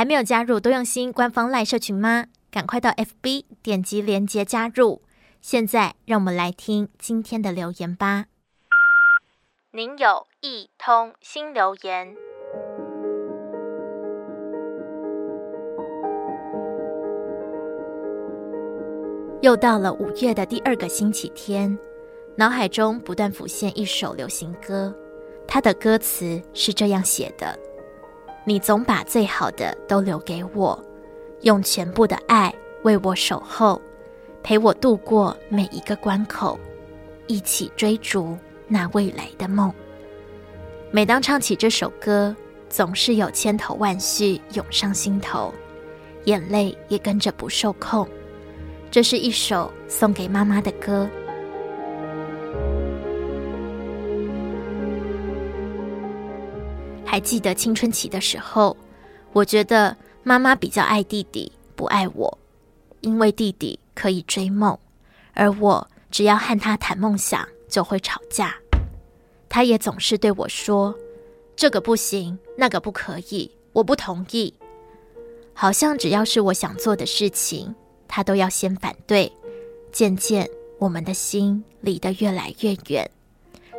还没有加入多用心官方赖社群吗？赶快到 FB 点击链接加入。现在让我们来听今天的留言吧。您有一通新留言。又到了五月的第二个星期天，脑海中不断浮现一首流行歌，它的歌词是这样写的：“你总把最好的都留给我，用全部的爱为我守候，陪我度过每一个关口，一起追逐那未来的梦。”每当唱起这首歌，总是有千头万绪涌上心头，眼泪也跟着不受控。这是一首送给妈妈的歌。还记得青春期的时候，我觉得妈妈比较爱弟弟，不爱我，因为弟弟可以追梦，而我只要和他谈梦想就会吵架。他也总是对我说：“这个不行，那个不可以，我不同意。”好像只要是我想做的事情，他都要先反对，渐渐我们的心离得越来越远，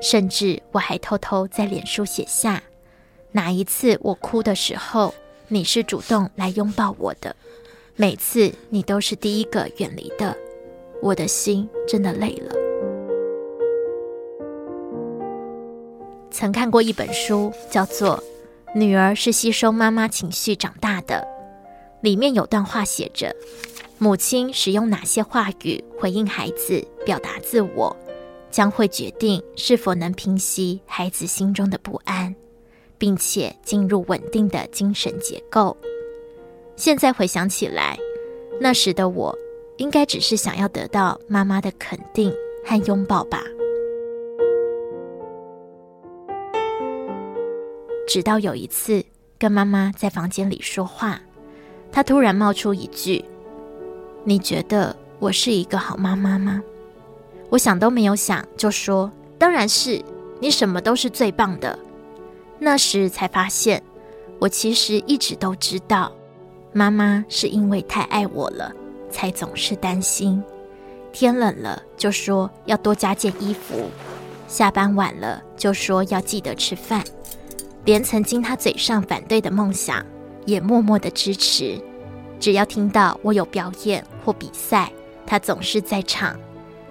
甚至我还偷偷在脸书写下，哪一次我哭的时候，你是主动来拥抱我的，每次你都是第一个远离的，我的心真的累了。曾看过一本书，叫做《女儿是吸收妈妈情绪长大的》，里面有段话写着。母亲使用哪些话语回应孩子，表达自我，将会决定是否能平息孩子心中的不安，并且进入稳定的精神结构。现在回想起来，那时的我应该只是想要得到妈妈的肯定和拥抱吧。直到有一次跟妈妈在房间里说话，她突然冒出一句。你觉得我是一个好妈妈吗？我想都没有想就说：“当然是，你什么都是最棒的。”那时才发现，我其实一直都知道，妈妈是因为太爱我了，才总是担心。天冷了就说要多加件衣服，下班晚了就说要记得吃饭，连曾经他嘴上反对的梦想，也默默的支持。只要听到我有表演或比赛，他总是在场，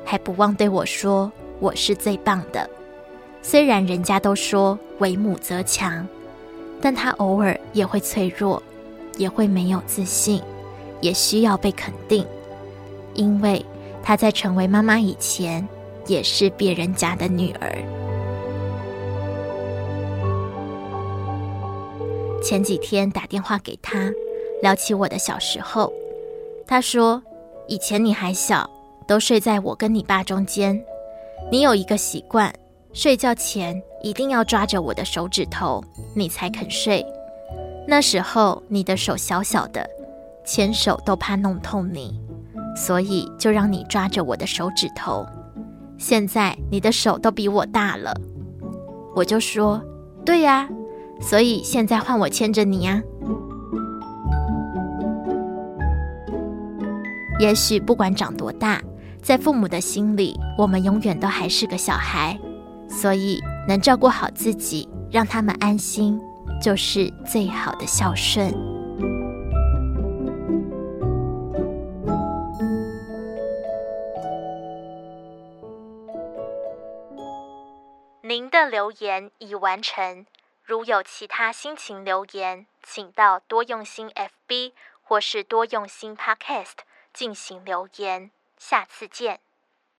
还不忘对我说我是最棒的。虽然人家都说为母则强，但她偶尔也会脆弱，也会没有自信，也需要被肯定，因为她在成为妈妈以前也是别人家的女儿。前几天打电话给他。聊起我的小时候，他说：“以前你还小，都睡在我跟你爸中间。你有一个习惯，睡觉前一定要抓着我的手指头，你才肯睡。那时候你的手小小的，牵手都怕弄痛你，所以就让你抓着我的手指头。现在你的手都比我大了，我就说：对呀，所以现在换我牵着你呀。”也许不管长多大，在父母的心里，我们永远都还是个小孩，所以能照顾好自己，让他们安心，就是最好的孝顺。您的留言已完成，如有其他心情留言，请到多用心 FB 或是多用心 Podcast。进行留言，下次见。